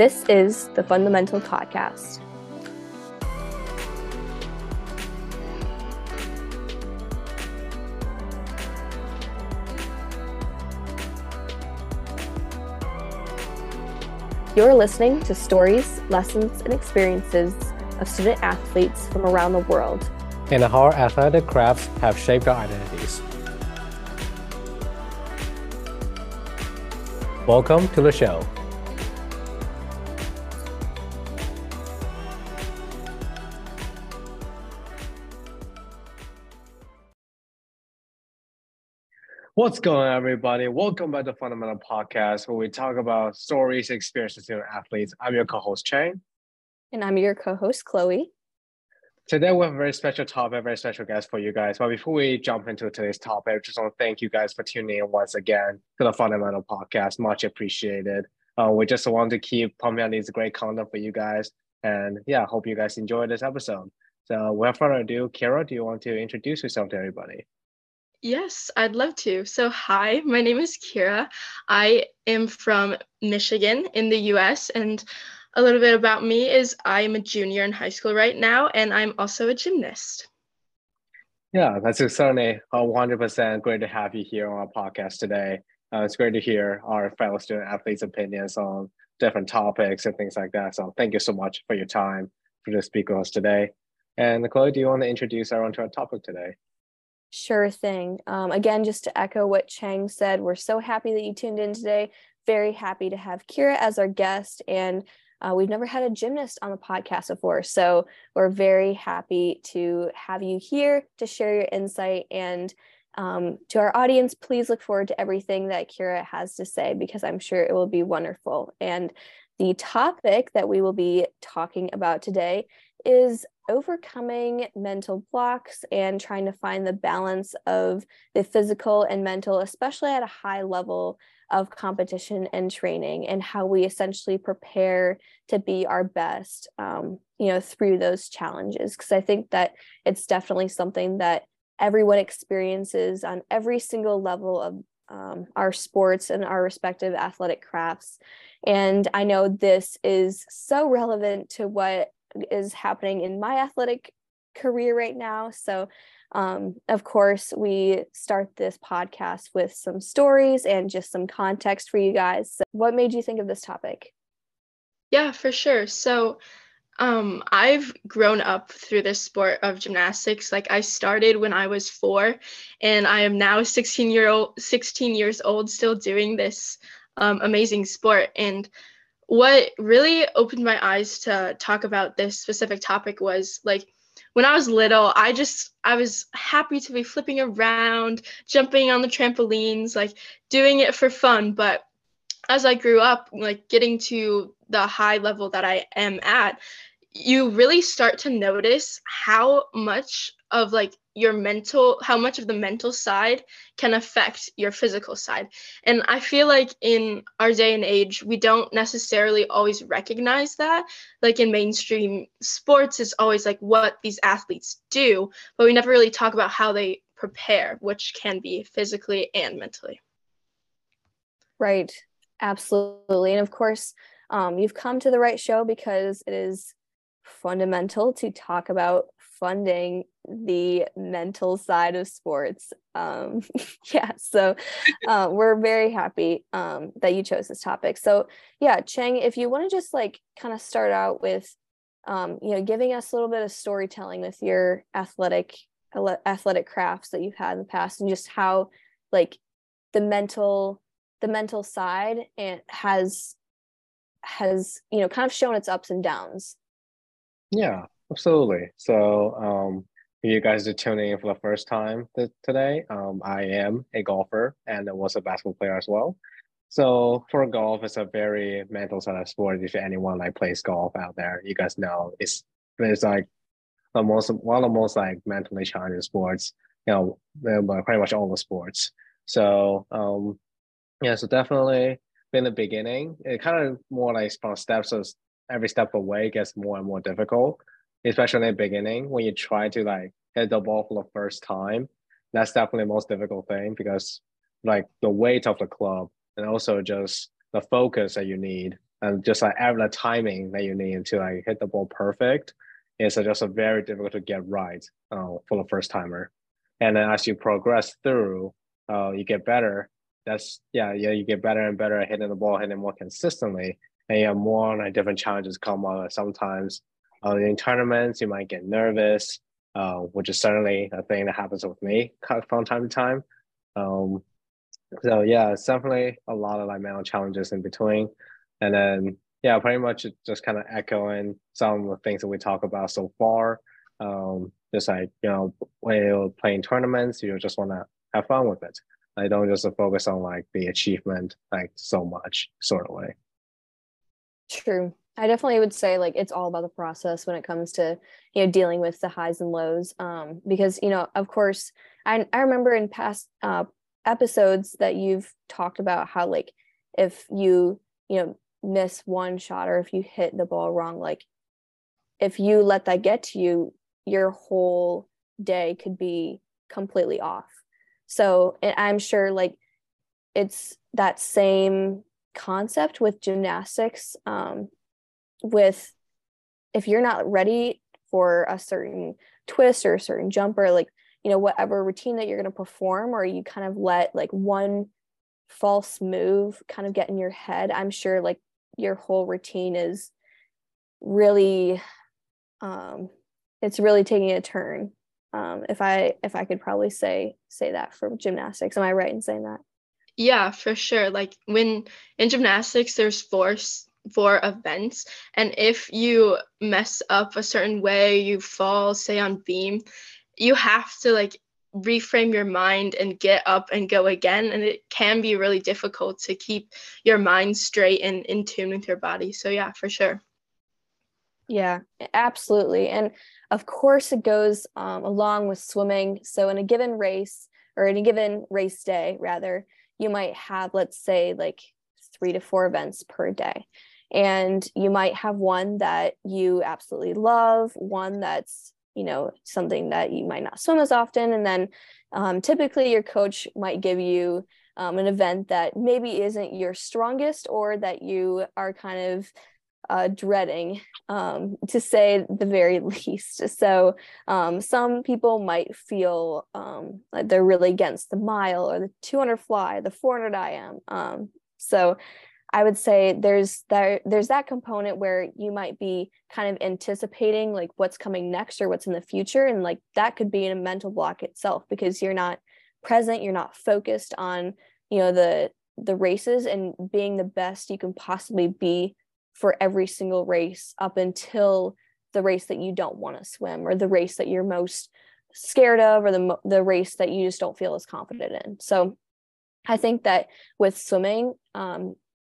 This is the Fundamental Podcast. You're listening to stories, lessons, and experiences of student athletes from around the world and how athletic crafts have shaped our identities. Welcome to the show. What's going on, everybody? Welcome back to Fundamental Podcast, where we talk about stories, experiences, and athletes. I'm your co-host Chang, and I'm your co-host Chloe. Today we have a very special topic, a very special guest for you guys. But before we jump into today's topic, I just want to thank you guys for tuning in once again to the Fundamental Podcast. Much appreciated. Uh, we just want to keep pumping out these great content for you guys. And yeah, hope you guys enjoy this episode. So without further ado, Kira, do you want to introduce yourself to everybody? Yes, I'd love to. So, hi, my name is Kira. I am from Michigan in the US, and a little bit about me is I'm a junior in high school right now, and I'm also a gymnast. Yeah, that's certainly 100% great to have you here on our podcast today. Uh, it's great to hear our fellow student athletes' opinions on different topics and things like that. So thank you so much for your time for to speak with us today. And Chloe, do you want to introduce everyone to our topic today? Sure thing. Um, again, just to echo what Chang said, we're so happy that you tuned in today. Very happy to have Kira as our guest. And uh, we've never had a gymnast on the podcast before, so we're very happy to have you here to share your insight. And um, to our audience, please look forward to everything that Kira has to say because I'm sure it will be wonderful. And the topic that we will be talking about today is overcoming mental blocks and trying to find the balance of the physical and mental, especially at a high level of competition and training and how we essentially prepare to be our best um, you know through those challenges. Because i think that it's definitely something that everyone experiences on every single level of um, our sports and our respective athletic crafts. And i know this is so relevant to what is happening in my athletic career right now so um, of course, we start this podcast with some stories and just some context for you guys. So what made you think of this topic? Yeah, for sure. So, um, I've grown up through this sport of gymnastics. Like I started when I was four, and I am now 16 year old, 16 years old, still doing this um, amazing sport. And what really opened my eyes to talk about this specific topic was like when I was little, I just I was happy to be flipping around, jumping on the trampolines, like doing it for fun. But as I grew up, like getting to the high level that I am at, you really start to notice how much of like your mental how much of the mental side can affect your physical side. And i feel like in our day and age we don't necessarily always recognize that. Like in mainstream sports is always like what these athletes do but we never really talk about how they prepare which can be physically and mentally. Right. Absolutely. And of course um, you've come to the right show because it is fundamental to talk about funding the mental side of sports. Um, yeah, so uh, we're very happy um, that you chose this topic. So, yeah, Cheng, if you want to just like kind of start out with, um, you know, giving us a little bit of storytelling with your athletic athletic crafts that you've had in the past, and just how like the mental the mental side and has has you know kind of shown its ups and downs yeah, absolutely. So, um, if you guys are tuning in for the first time th- today, um, I am a golfer and I was a basketball player as well. So for golf, it's a very mental sort of sport. If anyone like plays golf out there, you guys know it's it's like the most one of the most like mentally challenging sports. You know, pretty much all the sports. So um, yeah, so definitely in the beginning, it kind of more like from steps of every step away gets more and more difficult, especially in the beginning when you try to like hit the ball for the first time. That's definitely the most difficult thing because like the weight of the club and also just the focus that you need and just like every timing that you need to like hit the ball perfect is just a very difficult to get right uh, for the first timer. And then as you progress through, uh, you get better. That's yeah, yeah, you get better and better at hitting the ball, hitting more consistently, and you have more like different challenges come up. Sometimes uh, in tournaments, you might get nervous, uh, which is certainly a thing that happens with me from time to time. Um, so yeah, it's definitely a lot of like mental challenges in between. And then yeah, pretty much just kind of echoing some of the things that we talk about so far. Um, just like you know, when you're playing tournaments, you just want to have fun with it. I don't just focus on like the achievement like so much sort of way. True. I definitely would say like it's all about the process when it comes to you know dealing with the highs and lows. Um, because you know, of course, I I remember in past uh, episodes that you've talked about how like if you you know miss one shot or if you hit the ball wrong like if you let that get to you your whole day could be completely off so i'm sure like it's that same concept with gymnastics um, with if you're not ready for a certain twist or a certain jump or like you know whatever routine that you're going to perform or you kind of let like one false move kind of get in your head i'm sure like your whole routine is really um it's really taking a turn. Um if i if i could probably say say that for gymnastics am i right in saying that yeah for sure. Like when in gymnastics there's four four events and if you mess up a certain way you fall say on beam you have to like reframe your mind and get up and go again and it can be really difficult to keep your mind straight and in tune with your body. So yeah for sure. Yeah absolutely and of course it goes um, along with swimming. So in a given race or in a given race day rather you might have let's say like three to four events per day. And you might have one that you absolutely love one that's you know something that you might not swim as often. And then um, typically your coach might give you um, an event that maybe isn't your strongest or that you are kind of uh, dreading um, to say the very least. So um, some people might feel um, like they're really against the mile or the 200 fly the 400 im um, so I would say there's there there's that component where you might be kind of anticipating like what's coming next or what's in the future and like that could be in a mental block itself because you're not present you're not focused on you know the the races and being the best you can possibly be for every single race up until the race that you don't want to swim or the race that you're most scared of or the the race that you just don't feel as confident in. So I think that with swimming, um,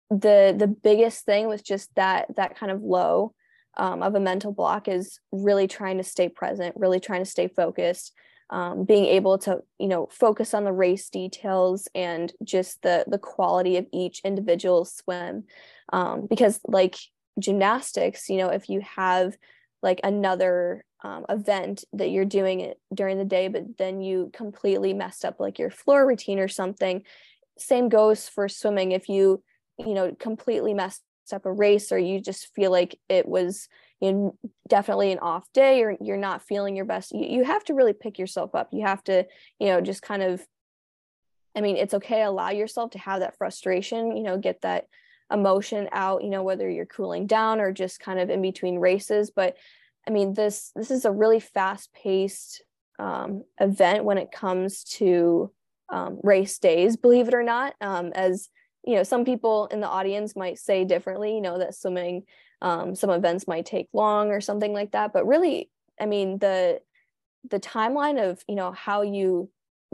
the the biggest thing with just that that kind of low um, of a mental block is really trying to stay present really trying to stay focused um, being able to you know focus on the race details and just the the quality of each individual swim um, because like gymnastics you know if you have like another um, event that you're doing it during the day but then you completely messed up like your floor routine or something same goes for swimming. If you you know completely messed up a race or you just feel like it was you know, definitely an off day or you're not feeling your best you, you have to really pick yourself up. You have to you know just kind of i mean it's okay allow yourself to have that frustration you know get that emotion out you know whether you're cooling down or just kind of in between races but i mean this this is a really fast paced um, event when it comes to um, race days believe it or not um, as you know some people in the audience might say differently you know that swimming um, some events might take long or something like that but really i mean the the timeline of you know how you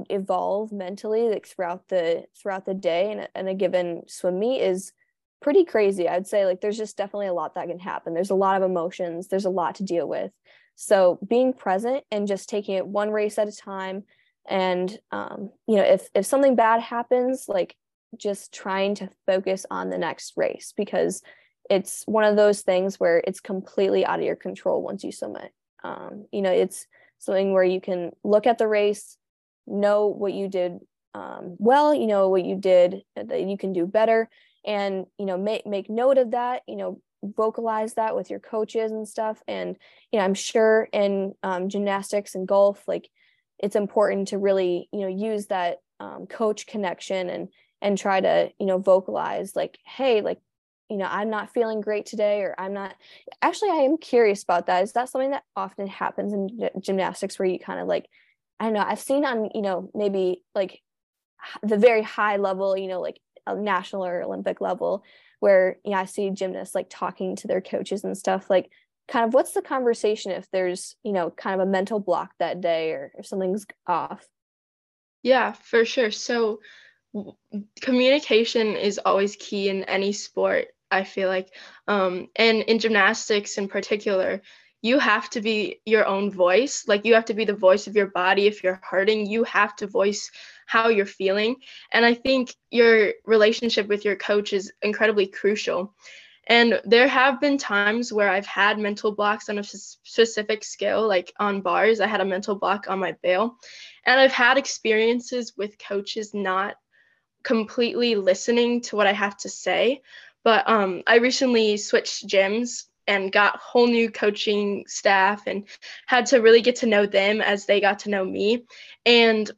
evolve mentally like throughout the throughout the day and, and a given swim meet is pretty crazy i'd say like there's just definitely a lot that can happen. There's a lot of emotions. There's a lot to deal with. So being present and just taking it one race at a time and um, you know if if something bad happens like just trying to focus on the next race because it's one of those things where it's completely out of your control once you submit. Um, you know, it's something where you can look at the race, know what you did um, well, you know, what you did that you can do better, and you know make make note of that you know vocalize that with your coaches and stuff. And you know i'm sure in um, gymnastics and golf like it's important to really you know use that um, coach connection and and try to you know vocalize like hey like you know i'm not feeling great today or i'm not actually i am curious about that. Is that something that often happens in gymnastics where you kind of like i don't know i've seen on you know maybe like the very high level you know like national or olympic level where you know i see gymnasts like talking to their coaches and stuff like kind of what's the conversation if there's you know kind of a mental block that day or if something's off yeah for sure so communication is always key in any sport I feel like. Um, and in gymnastics in particular, you have to be your own voice. Like you have to be the voice of your body. If you're hurting, you have to voice how you're feeling. And I think your relationship with your coach is incredibly crucial. And there have been times where I've had mental blocks on a specific skill, like on bars. I had a mental block on my bail. And I've had experiences with coaches not completely listening to what I have to say but um, I recently switched gyms and got whole new coaching staff and had to really get to know them as they got to know me. And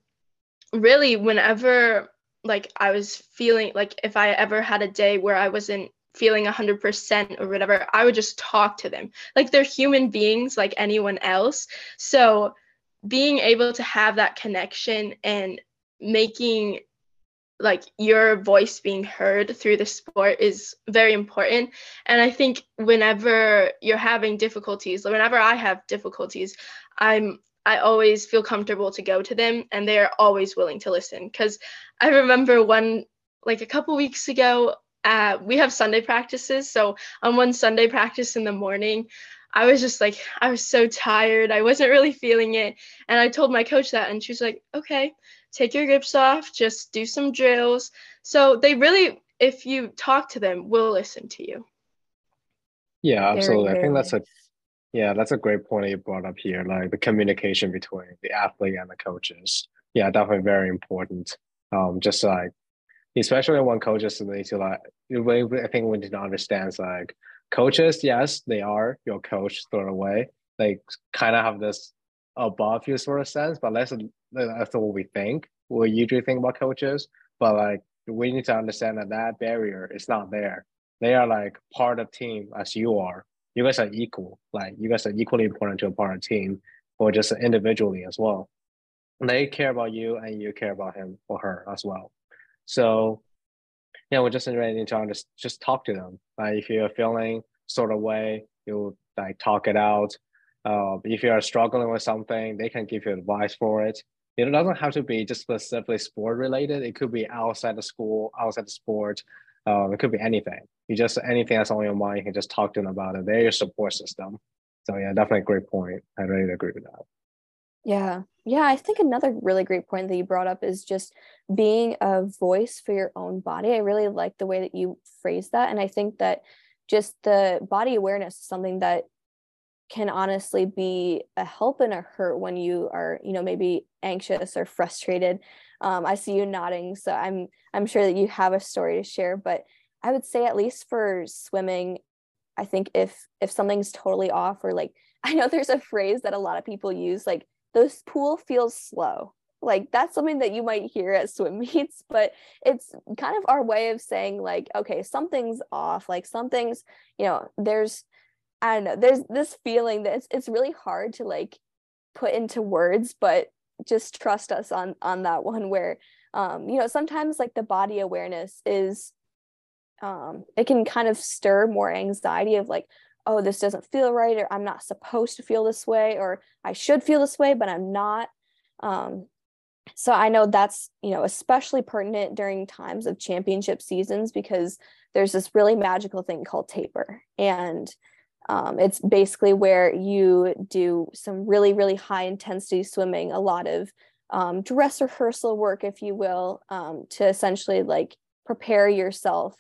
really, whenever like I was feeling like if I ever had a day where I wasn't feeling 100% or whatever, I would just talk to them. Like they're human beings like anyone else. So being able to have that connection and making like your voice being heard through the sport is very important and i think whenever you're having difficulties whenever i have difficulties i'm i always feel comfortable to go to them and they're always willing to listen because i remember one like a couple weeks ago uh, we have sunday practices so on one sunday practice in the morning I was just like, I was so tired. I wasn't really feeling it. And I told my coach that, and she was like, okay, take your grips off, just do some drills. So they really, if you talk to them, will listen to you. Yeah, absolutely. I think that's a yeah, that's a great point you brought up here, like the communication between the athlete and the coaches. Yeah, definitely very important. Um, just like especially when coaches need to like I think we need to understand like coaches, yes, they are your coach through the way. They kind of have this above you sort of sense, but let's that's what we think. We usually think about coaches, but like we need to understand that that barrier is not there. They are like part of team as you are. You guys are equal. Like you guys are equally important to a part of team, or just individually as well. They care about you, and you care about him or her as well. So, yeah, we're just ready to just just talk to them. Like if you're feeling sort of way, you like talk it out. Uh, if you are struggling with something, they can give you advice for it it doesn't have to be just specifically sport related. It could be outside the school, outside the sport. Um, it could be anything. You just anything that's on your mind, you can just talk to them about it. They're your support system. So yeah, definitely great point. I really agree with that. Yeah. Yeah. I think another really great point that you brought up is just being a voice for your own body. I really like the way that you phrase that. And I think that just the body awareness is something that can honestly be a help and a hurt when you are you know maybe anxious or frustrated um, i see you nodding so i'm i'm sure that you have a story to share but i would say at least for swimming i think if if something's totally off or like i know there's a phrase that a lot of people use like the pool feels slow like that's something that you might hear at swim meets but it's kind of our way of saying like okay something's off like something's you know there's I don't know. There's this feeling that it's it's really hard to like put into words, but just trust us on on that one where um you know sometimes like the body awareness is um it can kind of stir more anxiety of like oh this doesn't feel right or I'm not supposed to feel this way or I should feel this way but I'm not. Um so I know that's you know especially pertinent during times of championship seasons because there's this really magical thing called taper. And um, it's basically where you do some really, really high intensity swimming, a lot of um, dress rehearsal work, if you will, um, to essentially like prepare yourself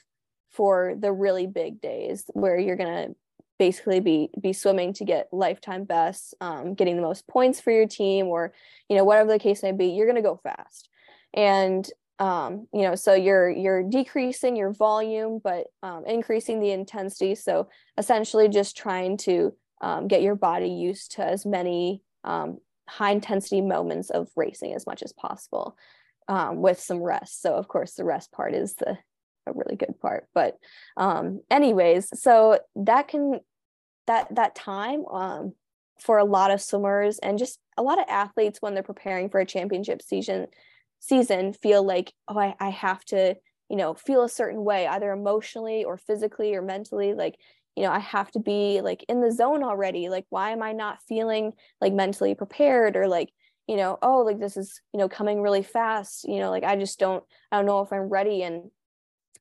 for the really big days where you're going to basically be be swimming to get lifetime bests um, getting the most points for your team or you know whatever the case may be you're going to go fast. And um, you know so you're you're decreasing your volume but um, increasing the intensity. So essentially just trying to um, get your body used to as many um, high intensity moments of racing as much as possible um, with some rest. So of course the rest part is the a really good part but um, anyways so that can that that time um, for a lot of swimmers and just a lot of athletes when they're preparing for a championship season season feel like oh I, I have to you know feel a certain way either emotionally or physically or mentally like you know i have to be like in the zone already. Like why am i not feeling like mentally prepared or like you know oh like this is you know coming really fast you know like i just don't i don't know if i'm ready. And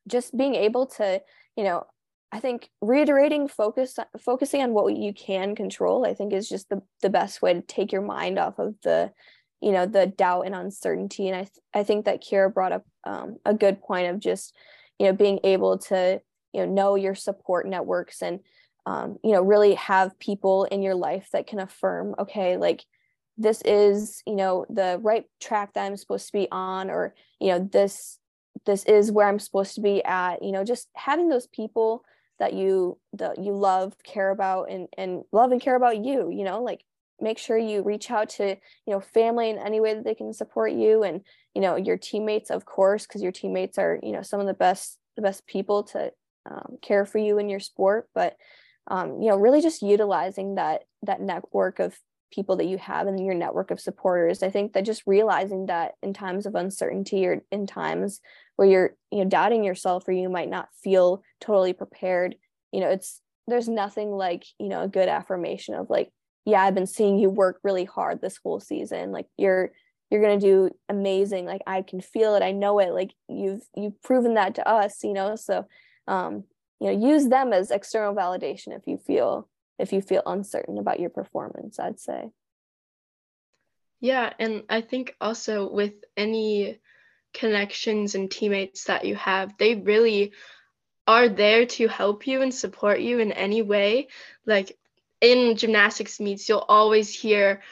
just being able to you know i think reiterating focus focusing on what you can control i think is just the, the best way to take your mind off of the you know the doubt and uncertainty. And i th- i think that kira brought up um, a good point of just you know being able to you know know your support networks and um, you know really have people in your life that can affirm okay like this is you know the right track that i'm supposed to be on or you know this this is where i'm supposed to be at. You know just having those people that you that you love care about and and love and care about you you know like make sure you reach out to you know family in any way that they can support you and you know your teammates of course because your teammates are you know some of the best the best people to um, care for you in your sport. But um, you know really just utilizing that that network of people that you have and your network of supporters. I think that just realizing that in times of uncertainty or in times where you're you know doubting yourself or you might not feel totally prepared you know it's there's nothing like you know a good affirmation of like yeah i've been seeing you work really hard this whole season like you're you're going to do amazing like i can feel it i know it like you've you've proven that to us you know so um you know use them as external validation if you feel if you feel uncertain about your performance i'd say. Yeah and i think also with any connections and teammates that you have they really are there to help you and support you in any way. Like in gymnastics meets, you'll always hear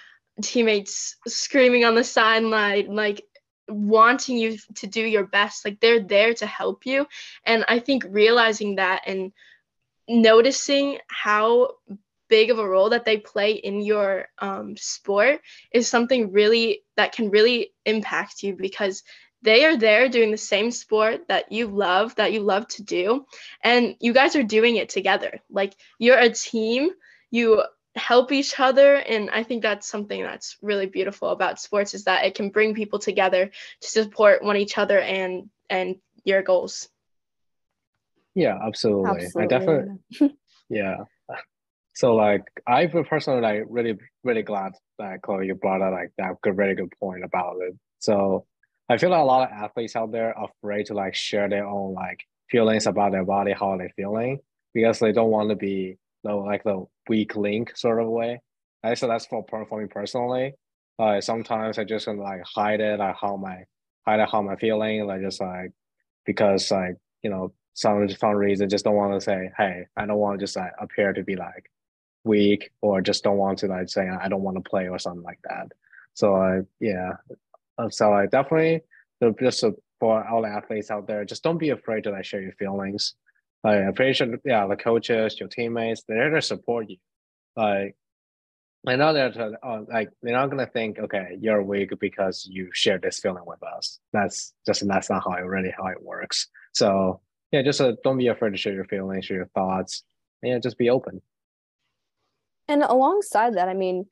teammates screaming on the sideline, like wanting you to do your best. Like they're there to help you. And I think realizing that and noticing how big of a role that they play in your um, sport is something really that can really impact you because they are there doing the same sport that you love that you love to do and you guys are doing it together like you're a team you help each other and i think that's something that's really beautiful about sports is that it can bring people together to support one each other and and your goals. Yeah absolutely, absolutely. i definitely yeah. So like i personally like really really glad that chloe you brought up like that good really good point about it. So i feel like a lot of athletes out there are afraid to like share their own like feelings about their body how they're feeling because they don't want to be the like the weak link sort of way. I so that's for for me personally. Like sometimes I just like hide it, like how my hide how my feeling, like just like because like you know some some reason just don't want to say hey I don't want to just like appear to be like weak or just don't want to like say I don't want to play or something like that. So uh, yeah, uh, so I definitely just for all the athletes out there, just don't be afraid to like share your feelings. Like pretty sure, yeah, the coaches, your teammates, they're there to support you. Like I know they're to uh, like they're not gonna think, okay, you're weak because you share this feeling with us. That's just that's not how it really how it works. So yeah, just uh, don't be afraid to share your feelings, share your thoughts. Yeah, just be open. And alongside that, I mean,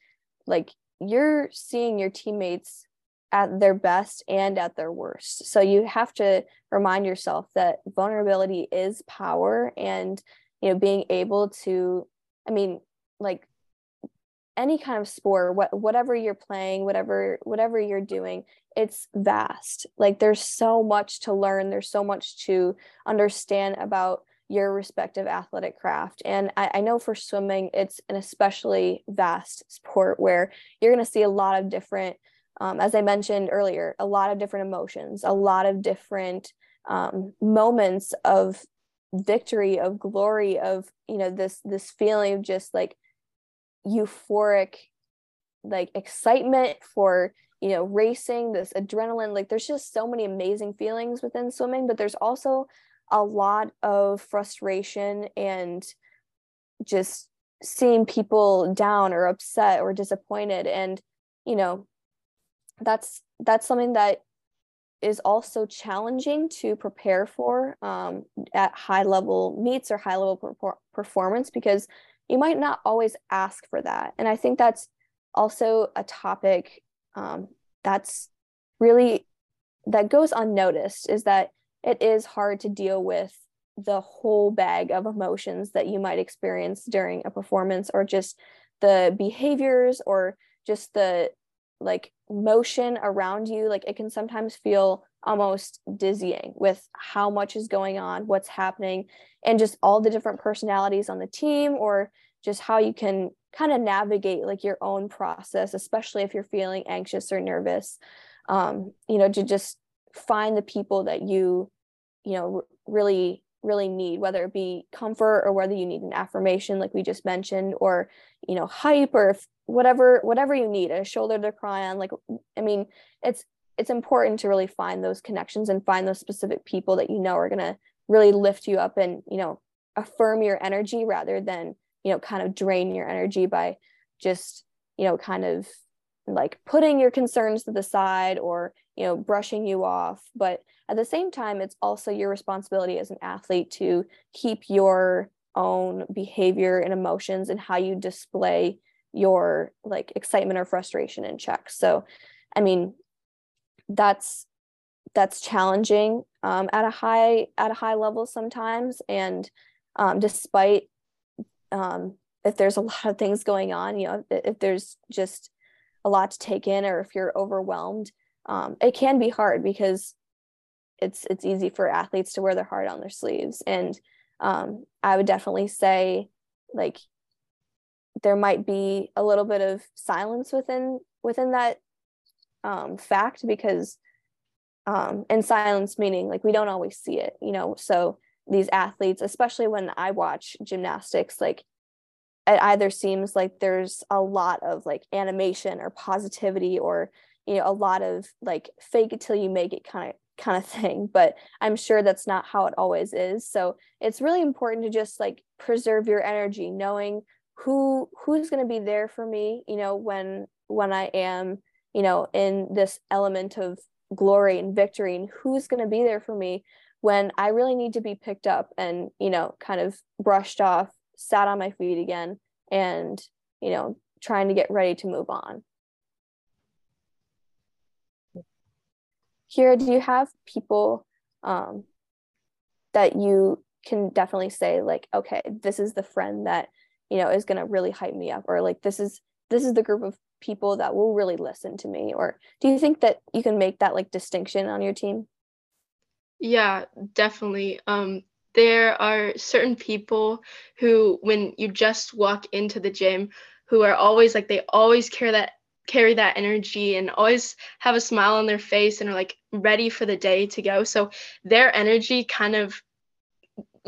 like you're seeing your teammates at their best and at their worst. So you have to remind yourself that vulnerability is power and you know being able to I mean like any kind of sport what whatever you're playing whatever whatever you're doing it's vast. Like there's so much to learn. There's so much to understand about your respective athletic craft. And I, I know for swimming it's an especially vast sport where you're going to see a lot of different um, as I mentioned earlier, a lot of different emotions, a lot of different um, moments of victory, of glory, of you know this this feeling of just like euphoric, like excitement for you know racing this adrenaline. Like there's just so many amazing feelings within swimming but there's also a lot of frustration and just seeing people down or upset or disappointed. And you know that's that's something that is also challenging to prepare for um, at high level meets or high level per- performance because you might not always ask for that. And i think that's also a topic um, that's really that goes unnoticed is that it is hard to deal with the whole bag of emotions that you might experience during a performance or just the behaviors or just the like motion around you like it can sometimes feel almost dizzying with how much is going on what's happening and just all the different personalities on the team or just how you can kind of navigate like your own process especially if you're feeling anxious or nervous um you know to just find the people that you you know really really need whether it be comfort or whether you need an affirmation like we just mentioned or you know hype or if whatever whatever you need a shoulder to cry on like i mean it's it's important to really find those connections and find those specific people that you know are going to really lift you up and you know affirm your energy rather than you know kind of drain your energy by just you know kind of like putting your concerns to the side or you know brushing you off. But at the same time it's also your responsibility as an athlete to keep your own behavior and emotions and how you display your like excitement or frustration in check. So i mean that's that's challenging um, at a high at a high level sometimes. And um, despite um, if there's a lot of things going on you know if, if there's just a lot to take in or if you're overwhelmed um, it can be hard because it's it's easy for athletes to wear their heart on their sleeves. And um, i would definitely say like there might be a little bit of silence within within that um, fact because um, and silence meaning like we don't always see it you know? So these athletes especially when i watch gymnastics like it either seems like there's a lot of like animation or positivity or you know a lot of like fake it till you make it kind of kind of thing but i'm sure that's not how it always is. So it's really important to just like preserve your energy knowing who who's going to be there for me you know when when i am you know in this element of glory and victory and who's going to be there for me when i really need to be picked up and you know kind of brushed off sat on my feet again and you know trying to get ready to move on Kira, do you have people um, that you can definitely say like, okay, this is the friend that you know is going to really hype me up, or like this is this is the group of people that will really listen to me, or do you think that you can make that like distinction on your team? Yeah, definitely. Um, there are certain people who, when you just walk into the gym, who are always like they always care that carry that energy and always have a smile on their face and are like ready for the day to go. So their energy kind of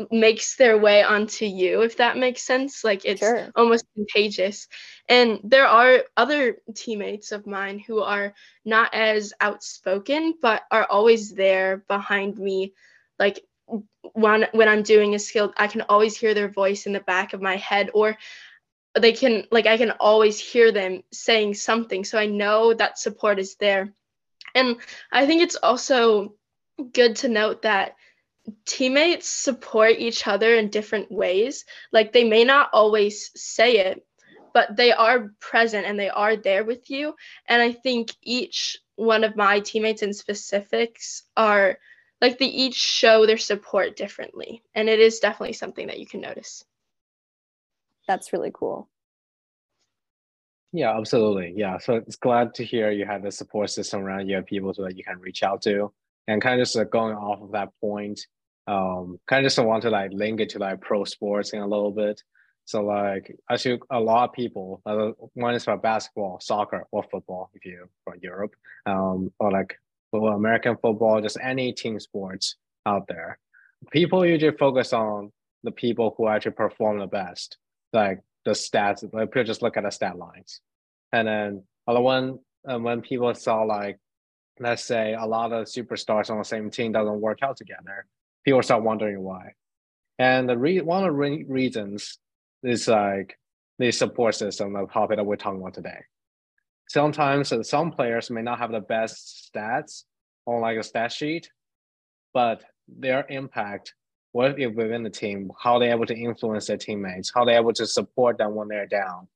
makes their way onto you if that makes sense like it's sure. almost contagious and there are other teammates of mine who are not as outspoken but are always there behind me like when when I'm doing a skill I can always hear their voice in the back of my head or they can like i can always hear them saying something so i know that support is there. And i think it's also good to note that teammates support each other in different ways. Like they may not always say it but they are present and they are there with you. And i think each one of my teammates in specifics are like they each show their support differently and it is definitely something that you can notice that's really cool. Yeah, absolutely. Yeah. So it's glad to hear you have the support system around you, have people so that you can reach out to. And kind of just like going off of that point, um, kind of just want to like link it to like pro sports in a little bit. So like I see a lot of people, uh, one is about basketball, soccer, or football if you're from Europe, um, or like or American football, just any team sports out there. People usually focus on the people who actually perform the best like the stats, like people just look at the stat lines. And then other one and when people saw like, let's say a lot of superstars on the same team doesn't work out together, people start wondering why. And the re- one of the re- reasons is like the support system of topic that we're talking about today. Sometimes some players may not have the best stats on like a stat sheet, but their impact within the team, how they're able to influence their teammates, how they're able to support them when they're down.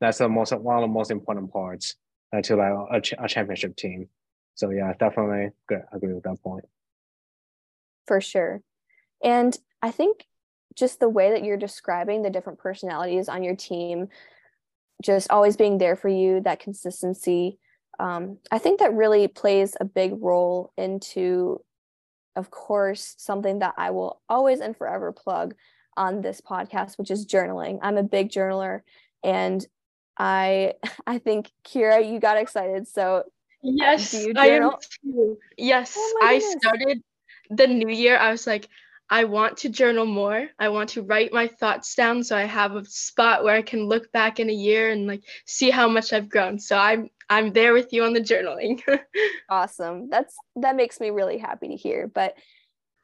That's the most one of the most important parts uh, to like a, a championship team. So yeah, definitely good. agree with that point. For sure. And I think just the way that you're describing the different personalities on your team, just always being there for you, that consistency, um, I think that really plays a big role into, of course, something that I will always and forever plug on this podcast, which is journaling. I'm a big journaler and I I think Kira, you got excited. So yes, I am too. Yes, oh I started the new year. I was like, I want to journal more. I want to write my thoughts down so I have a spot where I can look back in a year and like see how much I've grown. So I'm I'm there with you on the journaling. awesome. That's that makes me really happy to hear. But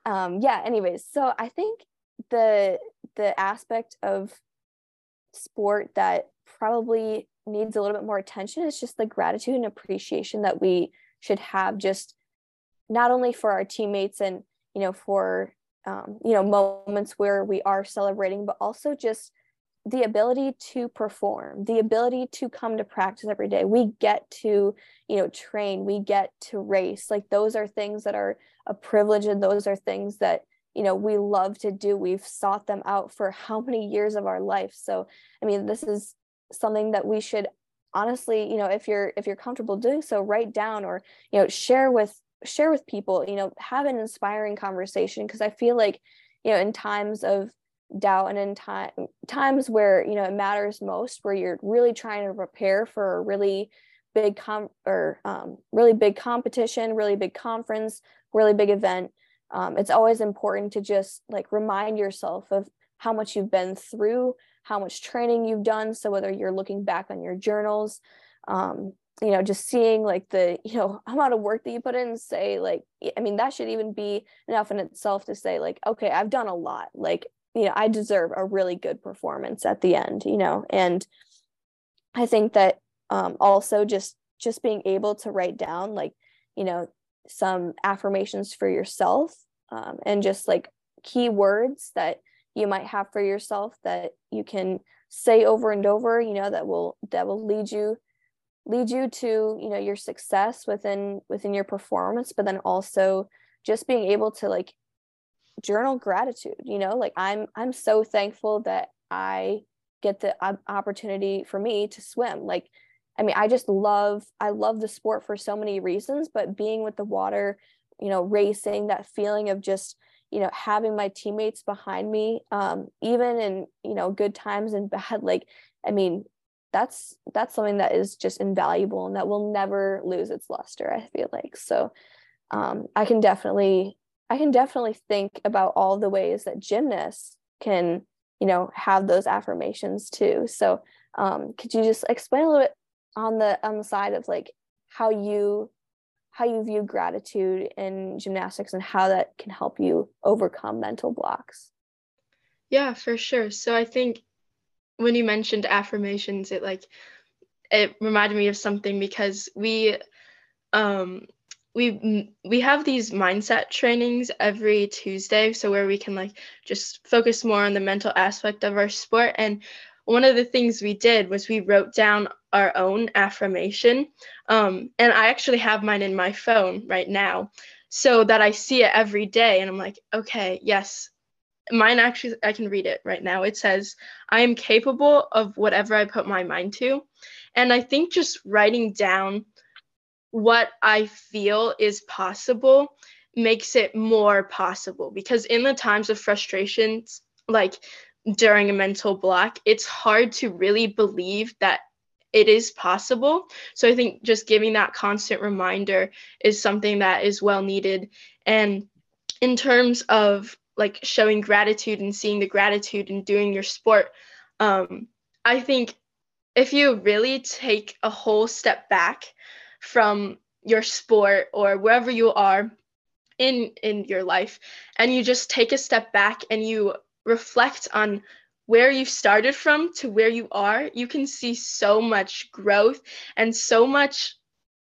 um yeah, anyways, so I think the the aspect of sport that probably needs a little bit more attention is just the gratitude and appreciation that we should have just not only for our teammates and you know for um, you know moments where we are celebrating but also just the ability to perform the ability to come to practice every day. We get to you know train we get to race. Like those are things that are a privilege and those are things that you know we love to do. We've sought them out for how many years of our life? So i mean this is something that we should honestly you know if you're if you're comfortable doing so write down or you know share with share with people you know have an inspiring conversation because i feel like you know in times of doubt and in time times where you know it matters most where you're really trying to prepare for a really big com or um, really big competition really big conference really big event um, it's always important to just like remind yourself of how much you've been through how much training you've done. So whether you're looking back on your journals, um, you know, just seeing like the, you know, amount of work that you put in say like, I mean, that should even be enough in itself to say like, okay, I've done a lot. Like, you know, I deserve a really good performance at the end, you know, and I think that um, also just just being able to write down like, you know, some affirmations for yourself um, and just like key words that you might have for yourself that you can say over and over you know that will that will lead you lead you to you know your success within within your performance but then also just being able to like journal gratitude you know? Like i'm i'm so thankful that i get the opportunity for me to swim. Like i mean i just love i love the sport for so many reasons but being with the water you know racing that feeling of just you know having my teammates behind me um, even in you know good times and bad like i mean that's that's something that is just invaluable and that will never lose its luster i feel like so um, i can definitely i can definitely think about all the ways that gymnasts can you know have those affirmations too so um, could you just explain a little bit on the on the side of like how you how you view gratitude in gymnastics and how that can help you overcome mental blocks. Yeah, for sure. So I think when you mentioned affirmations, it like it reminded me of something because we um we we have these mindset trainings every Tuesday so where we can like just focus more on the mental aspect of our sport and one of the things we did was we wrote down our own affirmation. Um, and I actually have mine in my phone right now so that I see it every day. And I'm like, okay, yes, mine actually, I can read it right now. It says, I am capable of whatever I put my mind to. And I think just writing down what I feel is possible makes it more possible because in the times of frustrations, like during a mental block, it's hard to really believe that it is possible. So I think just giving that constant reminder is something that is well needed. And in terms of like showing gratitude and seeing the gratitude and doing your sport, um, I think if you really take a whole step back from your sport or wherever you are in in your life and you just take a step back and you reflect on where you started from to where you are you can see so much growth and so much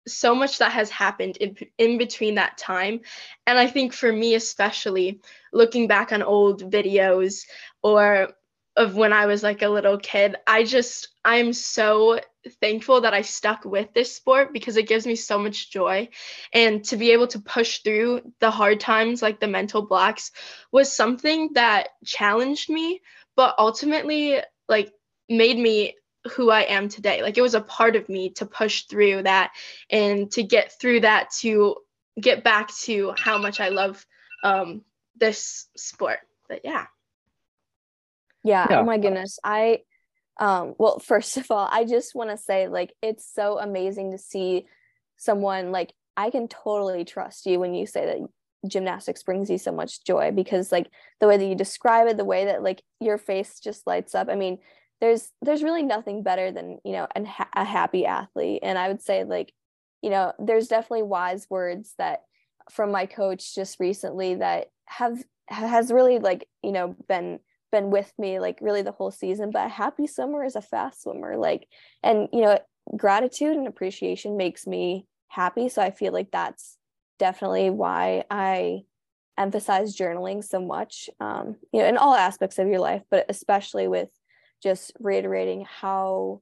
so much that has happened in, in between that time. And i think for me especially looking back on old videos or of when i was like a little kid i just i'm so thankful that i stuck with this sport because it gives me so much joy. And to be able to push through the hard times like the mental blocks was something that challenged me but ultimately like made me who I am today. Like it was a part of me to push through that and to get through that to get back to how much I love um, this sport. But yeah. yeah. Yeah. Oh my goodness. I, um, well, first of all, I just want to say like it's so amazing to see someone like I can totally trust you when you say that gymnastics brings you so much joy because like the way that you describe it the way that like your face just lights up i mean there's there's really nothing better than you know an, a happy athlete. And i would say like you know there's definitely wise words that from my coach just recently that have has really like you know been been with me like really the whole season. But a happy swimmer is a fast swimmer. Like and you know gratitude and appreciation makes me happy. So i feel like that's definitely why i emphasize journaling so much um, you know in all aspects of your life but especially with just reiterating how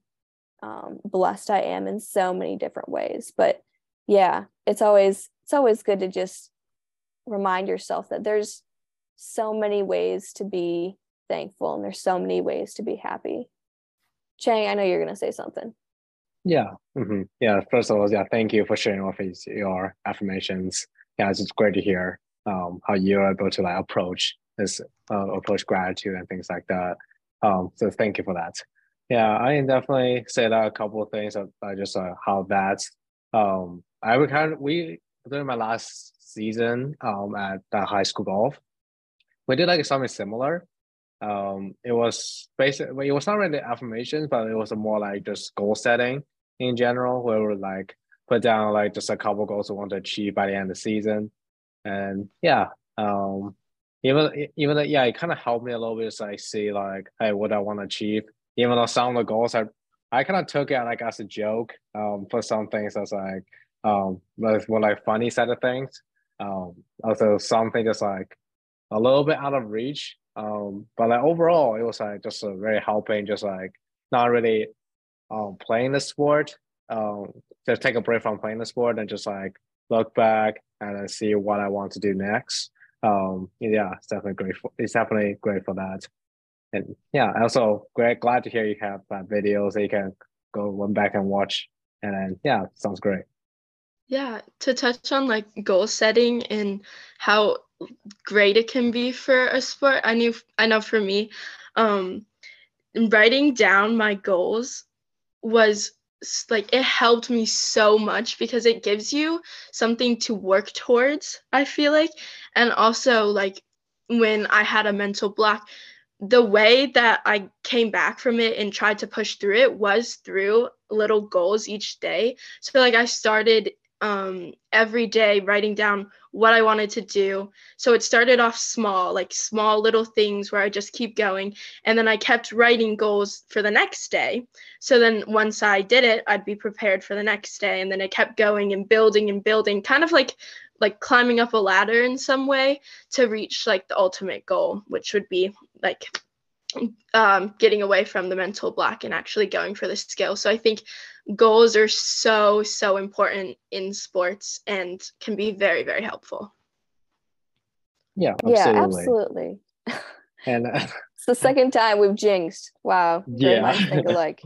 um, blessed I am in so many different ways. But yeah, it's always it's always good to just remind yourself that there's so many ways to be thankful and there's so many ways to be happy. Chang, I know you're gonna say something. Yeah. Mm-hmm. Yeah. First of all, yeah, thank you for sharing us your affirmations. Yeah, it's great to hear um, how you're able to like approach this uh, approach gratitude and things like that. Um, so thank you for that. Yeah, I can definitely say that a couple of things. Uh, just uh, how that um, I would kind of we during my last season um at the high school golf, we did like something similar. Um, it was basically it was not really affirmations, but it was more like just goal setting in general, where we like put down like just a couple goals we want to achieve by the end of the season, and yeah, um, even even though, yeah, it kind of helped me a little bit as I see like hey what I want to achieve. Even though some of the goals I I kind of took it like as a joke. Um, for some things as like um like more like funny side of things. Um, also something just like a little bit out of reach. Um, but like overall, it was like just a very helping, just like not really um playing the sport. Um, just take a break from playing the sport and just like look back and then see what I want to do next um, yeah, it's definitely great. For, it's definitely great for that. And yeah, also great. Glad to hear you have that video so you can go one back and watch. And then yeah, sounds great. Yeah, to touch on like goal setting and how great it can be for a sport. I knew I know for me, um, writing down my goals was like it helped me so much because it gives you something to work towards i feel like. And also like when i had a mental block the way that i came back from it and tried to push through it was through little goals each day. So like i started um, every day writing down what I wanted to do. So it started off small, like small little things where I just keep going. And then I kept writing goals for the next day. So then once I did it, I'd be prepared for the next day. And then I kept going and building and building, kind of like like climbing up a ladder in some way to reach like the ultimate goal, which would be like um, getting away from the mental block and actually going for the skill. So I think goals are so, so important in sports and can be very, very helpful. Yeah, absolutely. Yeah, absolutely. And uh, it's the second time we've jinxed. Wow. Yeah. Think alike.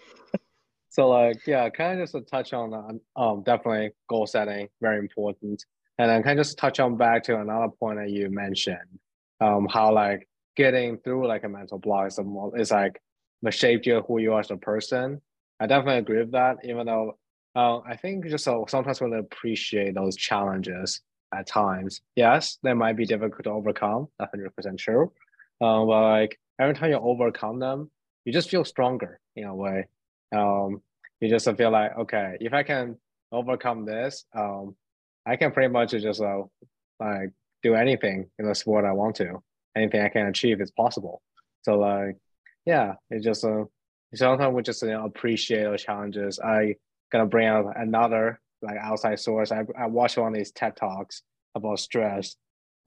so like yeah, kind of just a touch on um, um definitely goal setting, very important. And then kind of just touch on back to another point that you mentioned, um, how like getting through like a mental block is, more, is like the shape you who you are as a person. I definitely agree with that, even though uh, I think just so sometimes we appreciate those challenges at times. Yes, they might be difficult to overcome, 100% true. Uh, but like every time you overcome them, you just feel stronger in a way. Um, you just feel like, okay, if I can overcome this, um, I can pretty much just uh, like do anything in the sport I want to. Anything I can achieve is possible. So like, yeah, it's just uh, sometimes we just you know, appreciate the challenges. I gonna bring out another like outside source. I I watched one of these TED talks about stress,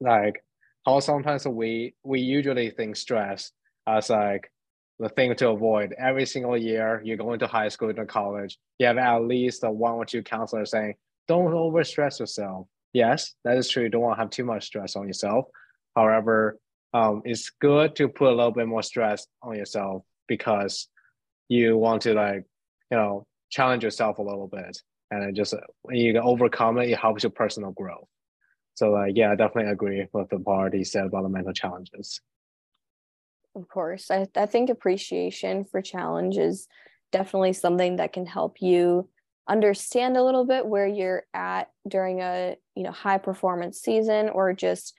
like how sometimes we we usually think stress as like the thing to avoid. Every single year you're going to high school to college, you have at least one or two counselors saying, "Don't overstress yourself." Yes, that is true. You don't want to have too much stress on yourself. However, um, it's good to put a little bit more stress on yourself because you want to like you know challenge yourself a little bit and it just when you overcome it it helps your personal growth. So like yeah i definitely agree with the part he said about the mental challenges. Of course. I, I think appreciation for challenge is definitely something that can help you understand a little bit where you're at during a you know high performance season or just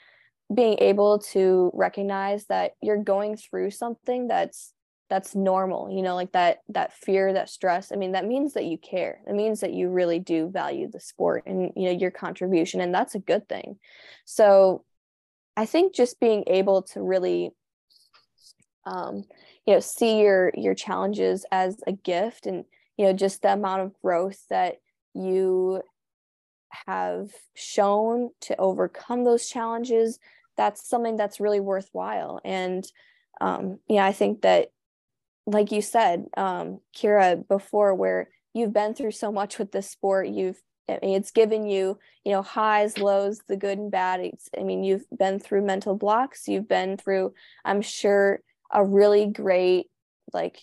being able to recognize that you're going through something that's that's normal you know like that that fear that stress. I mean that means that you care. It means that you really do value the sport and you know your contribution and that's a good thing. So i think just being able to really um you know see your your challenges as a gift and you know just the amount of growth that you have shown to overcome those challenges that's something that's really worthwhile and um, yeah i think that like you said, um, Kira, before, where you've been through so much with this sport, you've I mean, it's given you, you know, highs, lows, the good and bad. It's, I mean, you've been through mental blocks. You've been through, I'm sure, a really great, like,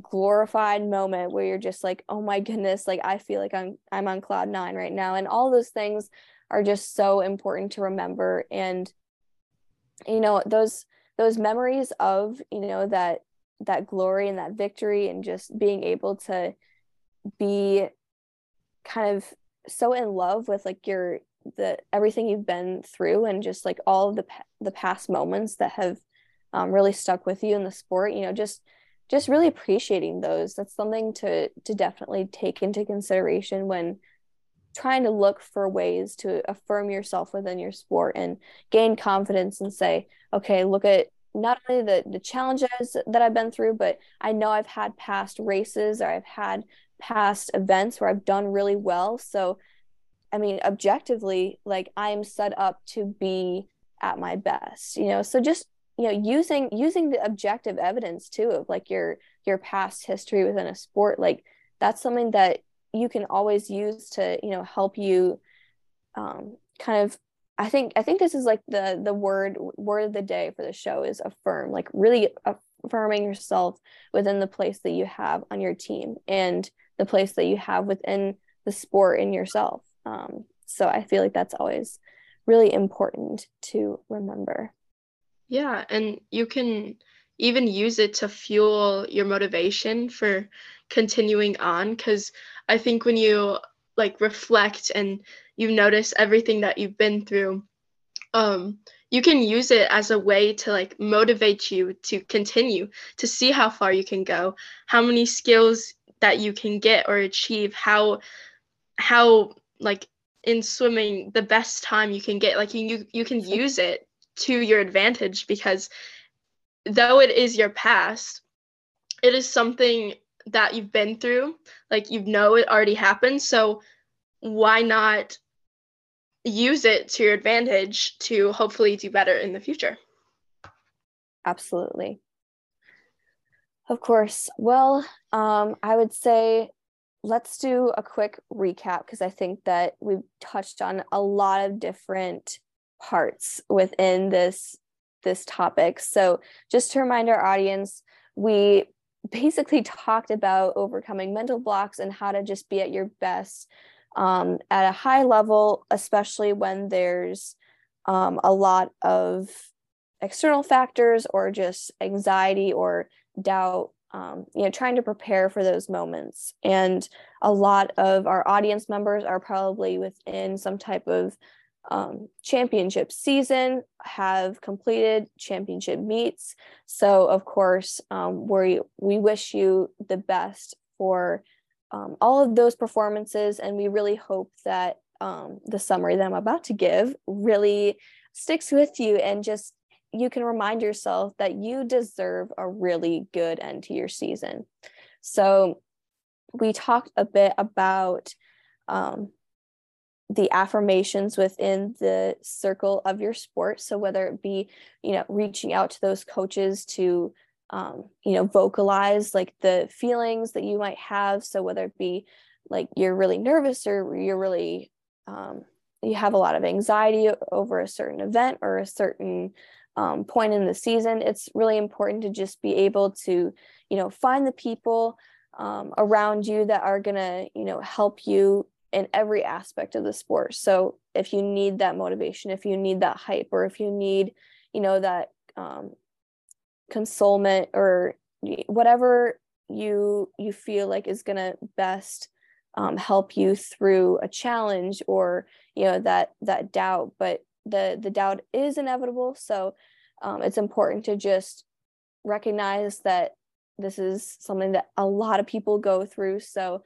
glorified moment where you're just like, oh my goodness, like I feel like I'm I'm on cloud nine right now, and all those things are just so important to remember. And you know, those those memories of you know that that glory and that victory and just being able to be kind of so in love with like your the everything you've been through and just like all of the the past moments that have um, really stuck with you in the sport you know just just really appreciating those that's something to to definitely take into consideration when trying to look for ways to affirm yourself within your sport and gain confidence and say okay look at not only the the challenges that I've been through, but I know I've had past races or I've had past events where I've done really well. So, I mean, objectively, like I'm set up to be at my best, you know. So just you know, using using the objective evidence too of like your your past history within a sport, like that's something that you can always use to you know help you um, kind of I think I think this is like the the word word of the day for the show is affirm, like really affirming yourself within the place that you have on your team and the place that you have within the sport in yourself. Um, so I feel like that's always really important to remember. Yeah, and you can even use it to fuel your motivation for continuing on because I think when you like reflect and you notice everything that you've been through um you can use it as a way to like motivate you to continue to see how far you can go how many skills that you can get or achieve how how like in swimming the best time you can get like you you can use it to your advantage because though it is your past it is something that you've been through like you know it already happened so why not use it to your advantage to hopefully do better in the future? Absolutely. Of course. Well um, i would say let's do a quick recap because i think that we've touched on a lot of different parts within this this topic. So just to remind our audience we basically talked about overcoming mental blocks and how to just be at your best um, at a high level, especially when there's um, a lot of external factors or just anxiety or doubt. Um, you know, trying to prepare for those moments. And a lot of our audience members are probably within some type of um, championship season, have completed championship meets. So, of course, um, we, we wish you the best for um, all of those performances. And we really hope that um, the summary that I'm about to give really sticks with you and just you can remind yourself that you deserve a really good end to your season. So, we talked a bit about um, the affirmations within the circle of your sport. So, whether it be, you know, reaching out to those coaches to, um, you know, vocalize like the feelings that you might have. So, whether it be like you're really nervous or you're really, um, you have a lot of anxiety over a certain event or a certain um, point in the season, it's really important to just be able to, you know, find the people um, around you that are going to, you know, help you in every aspect of the sport. So if you need that motivation, if you need that hype, or if you need, you know, that um, consolement or whatever you you feel like is to best um, help you through a challenge or you know that that doubt but the the doubt is inevitable so um, it's important to just recognize that this is something that a lot of people go through so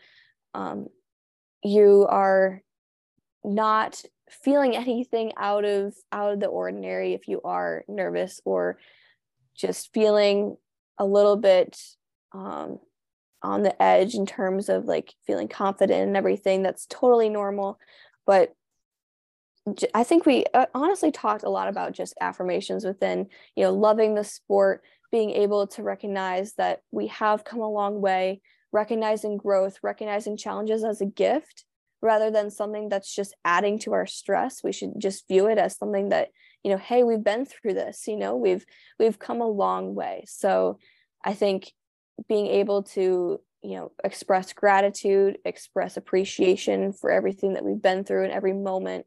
um, you are not feeling anything out of out of the ordinary if you are nervous or just feeling a little bit um, on the edge in terms of like feeling confident and everything that's totally normal. But I think we uh, honestly talked a lot about just affirmations within, you know, loving the sport, being able to recognize that we have come a long way, recognizing growth, recognizing challenges as a gift rather than something that's just adding to our stress. We should just view it as something that, you know, hey, we've been through this, you know, we've we've come a long way. So I think being able to you know express gratitude express appreciation for everything that we've been through and every moment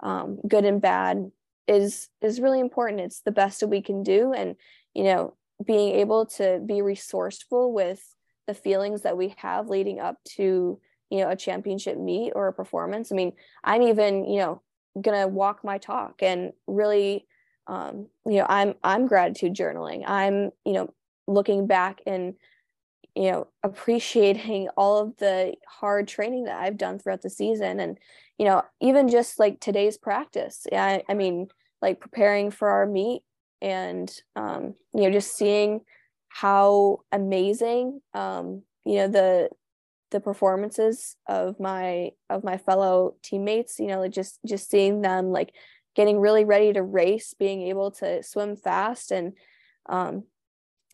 um, good and bad is is really important it's the best that we can do and you know being able to be resourceful with the feelings that we have leading up to you know a championship meet or a performance. I mean i'm even you know gonna walk my talk and really um, you know i'm i'm gratitude journaling. I'm you know looking back and you know appreciating all of the hard training that i've done throughout the season. And you know even just like today's practice i, I mean like preparing for our meet and um, you know just seeing how amazing um, you know the the performances of my of my fellow teammates you know like just just seeing them like getting really ready to race being able to swim fast and um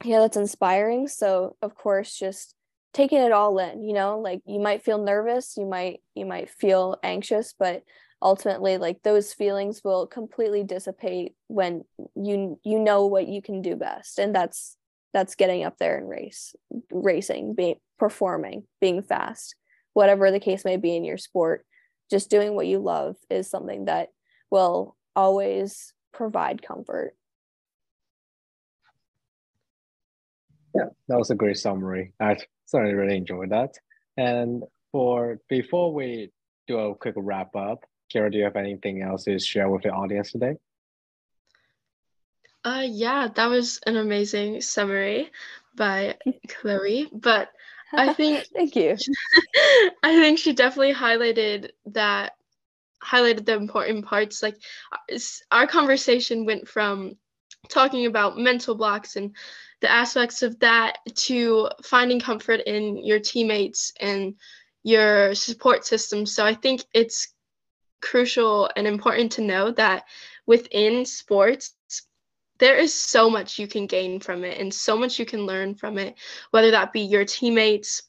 yeah that's inspiring. So of course just taking it all in you know like you might feel nervous you might you might feel anxious but ultimately like those feelings will completely dissipate when you you know what you can do best. And that's that's getting up there and race racing being performing being fast whatever the case may be in your sport just doing what you love is something that will always provide comfort. Yeah that was a great summary. I certainly really enjoyed that. And for before we do a quick wrap up Kira, do you have anything else to share with the audience today uh, yeah, that was an amazing summary by Chloe. But I think thank you. I think she definitely highlighted that highlighted the important parts. Like our conversation went from talking about mental blocks and the aspects of that to finding comfort in your teammates and your support system. So I think it's crucial and important to know that within sports there is so much you can gain from it and so much you can learn from it, whether that be your teammates,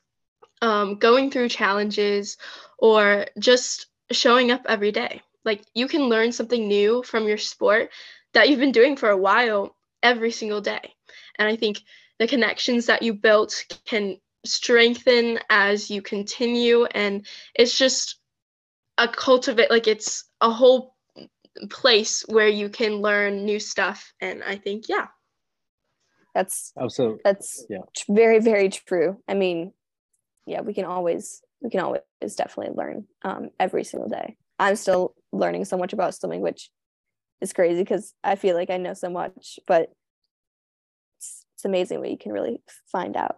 um, going through challenges, or just showing up every day. Like you can learn something new from your sport that you've been doing for a while every single day. And I think the connections that you built can strengthen as you continue. And it's just a cultivate, like it's a whole place where you can learn new stuff and i think yeah that's absolutely that's yeah very very true i mean yeah we can always we can always definitely learn um, every single day i'm still learning so much about swimming, which is crazy because I feel like I know so much, but it's, it's amazing what you can really find out.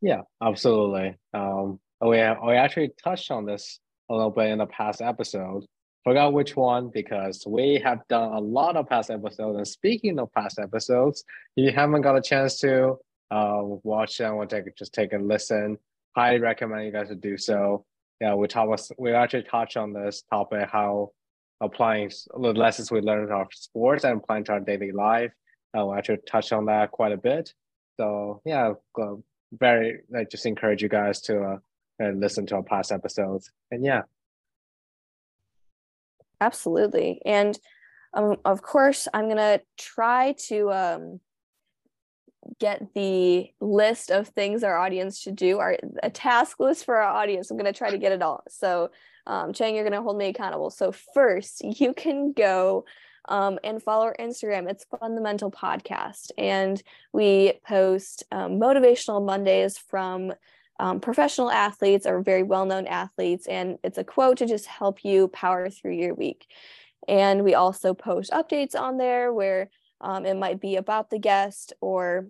Yeah, absolutely. Um, oh yeah, we actually touched on this a little bit in the past episode. Forgot which one because we have done a lot of past episodes. And speaking of past episodes, if you haven't got a chance to uh, watch them or take just take a listen. Highly recommend you guys to do so. Yeah, we talk. We actually touch on this topic how applying the lessons we learned our sports and applying to our daily life. Uh, we actually touch on that quite a bit. So yeah, very I just encourage you guys to uh, listen to our past episodes. And yeah. Absolutely. And um, of course, I'm going to try to um, get the list of things our audience should do, our a task list for our audience. I'm going to try to get it all. So, um, Chang, you're going to hold me accountable. So, first, you can go um, and follow our Instagram. It's Fundamental Podcast. And we post um, motivational Mondays from um, professional athletes or very well known athletes. And it's a quote to just help you power through your week. And we also post updates on there where um, it might be about the guest or,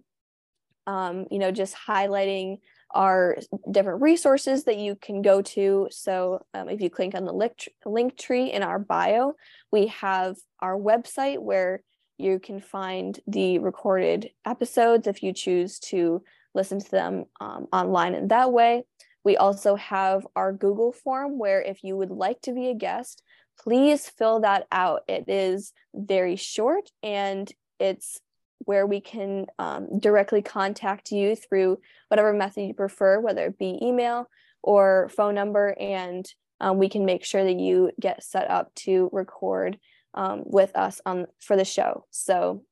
um, you know, just highlighting our different resources that you can go to. So um, if you click on the link, link tree in our bio, we have our website where you can find the recorded episodes if you choose to listen to them um, online in that way. We also have our Google form where if you would like to be a guest, please fill that out. It is very short and it's where we can um, directly contact you through whatever method you prefer, whether it be email or phone number, and um, we can make sure that you get set up to record um, with us on for the show. So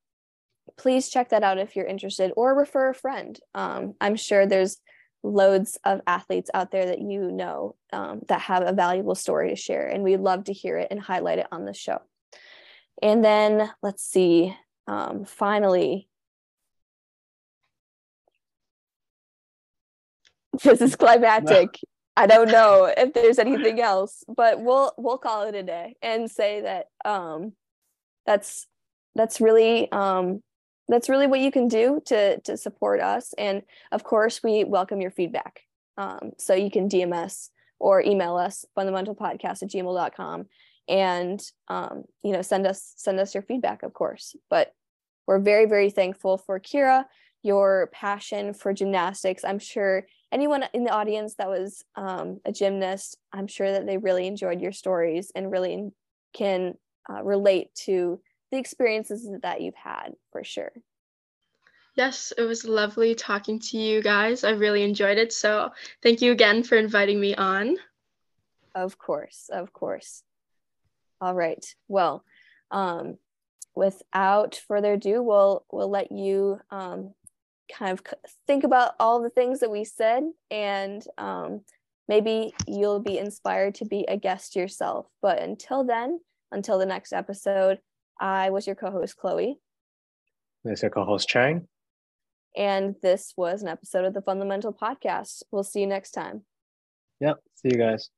please check that out if you're interested or refer a friend. Um, I'm sure there's loads of athletes out there that you know um, that have a valuable story to share, and we'd love to hear it and highlight it on the show. And then let's see, um, finally, this is climactic. I don't know if there's anything else, but we'll we'll call it a day and say that um, that's that's really um, that's really what you can do to to support us. And of course we welcome your feedback. Um, so you can dm us or email us fundamentalpodcast at gmail.com and um, you know send us send us your feedback of course. But we're very very thankful for kira your passion for gymnastics. I'm sure anyone in the audience that was um, a gymnast i'm sure that they really enjoyed your stories and really can uh, relate to the experiences that you've had for sure. Yes, it was lovely talking to you guys. I really enjoyed it. So thank you again for inviting me on. Of course, of course. All right. Well, um, without further ado, we'll we'll let you um, kind of think about all the things that we said, and um, maybe you'll be inspired to be a guest yourself. But until then, until the next episode, I was your co host, Chloe. This is your co host, Chang. And this was an episode of the Fundamental Podcast. We'll see you next time. Yep. See you guys.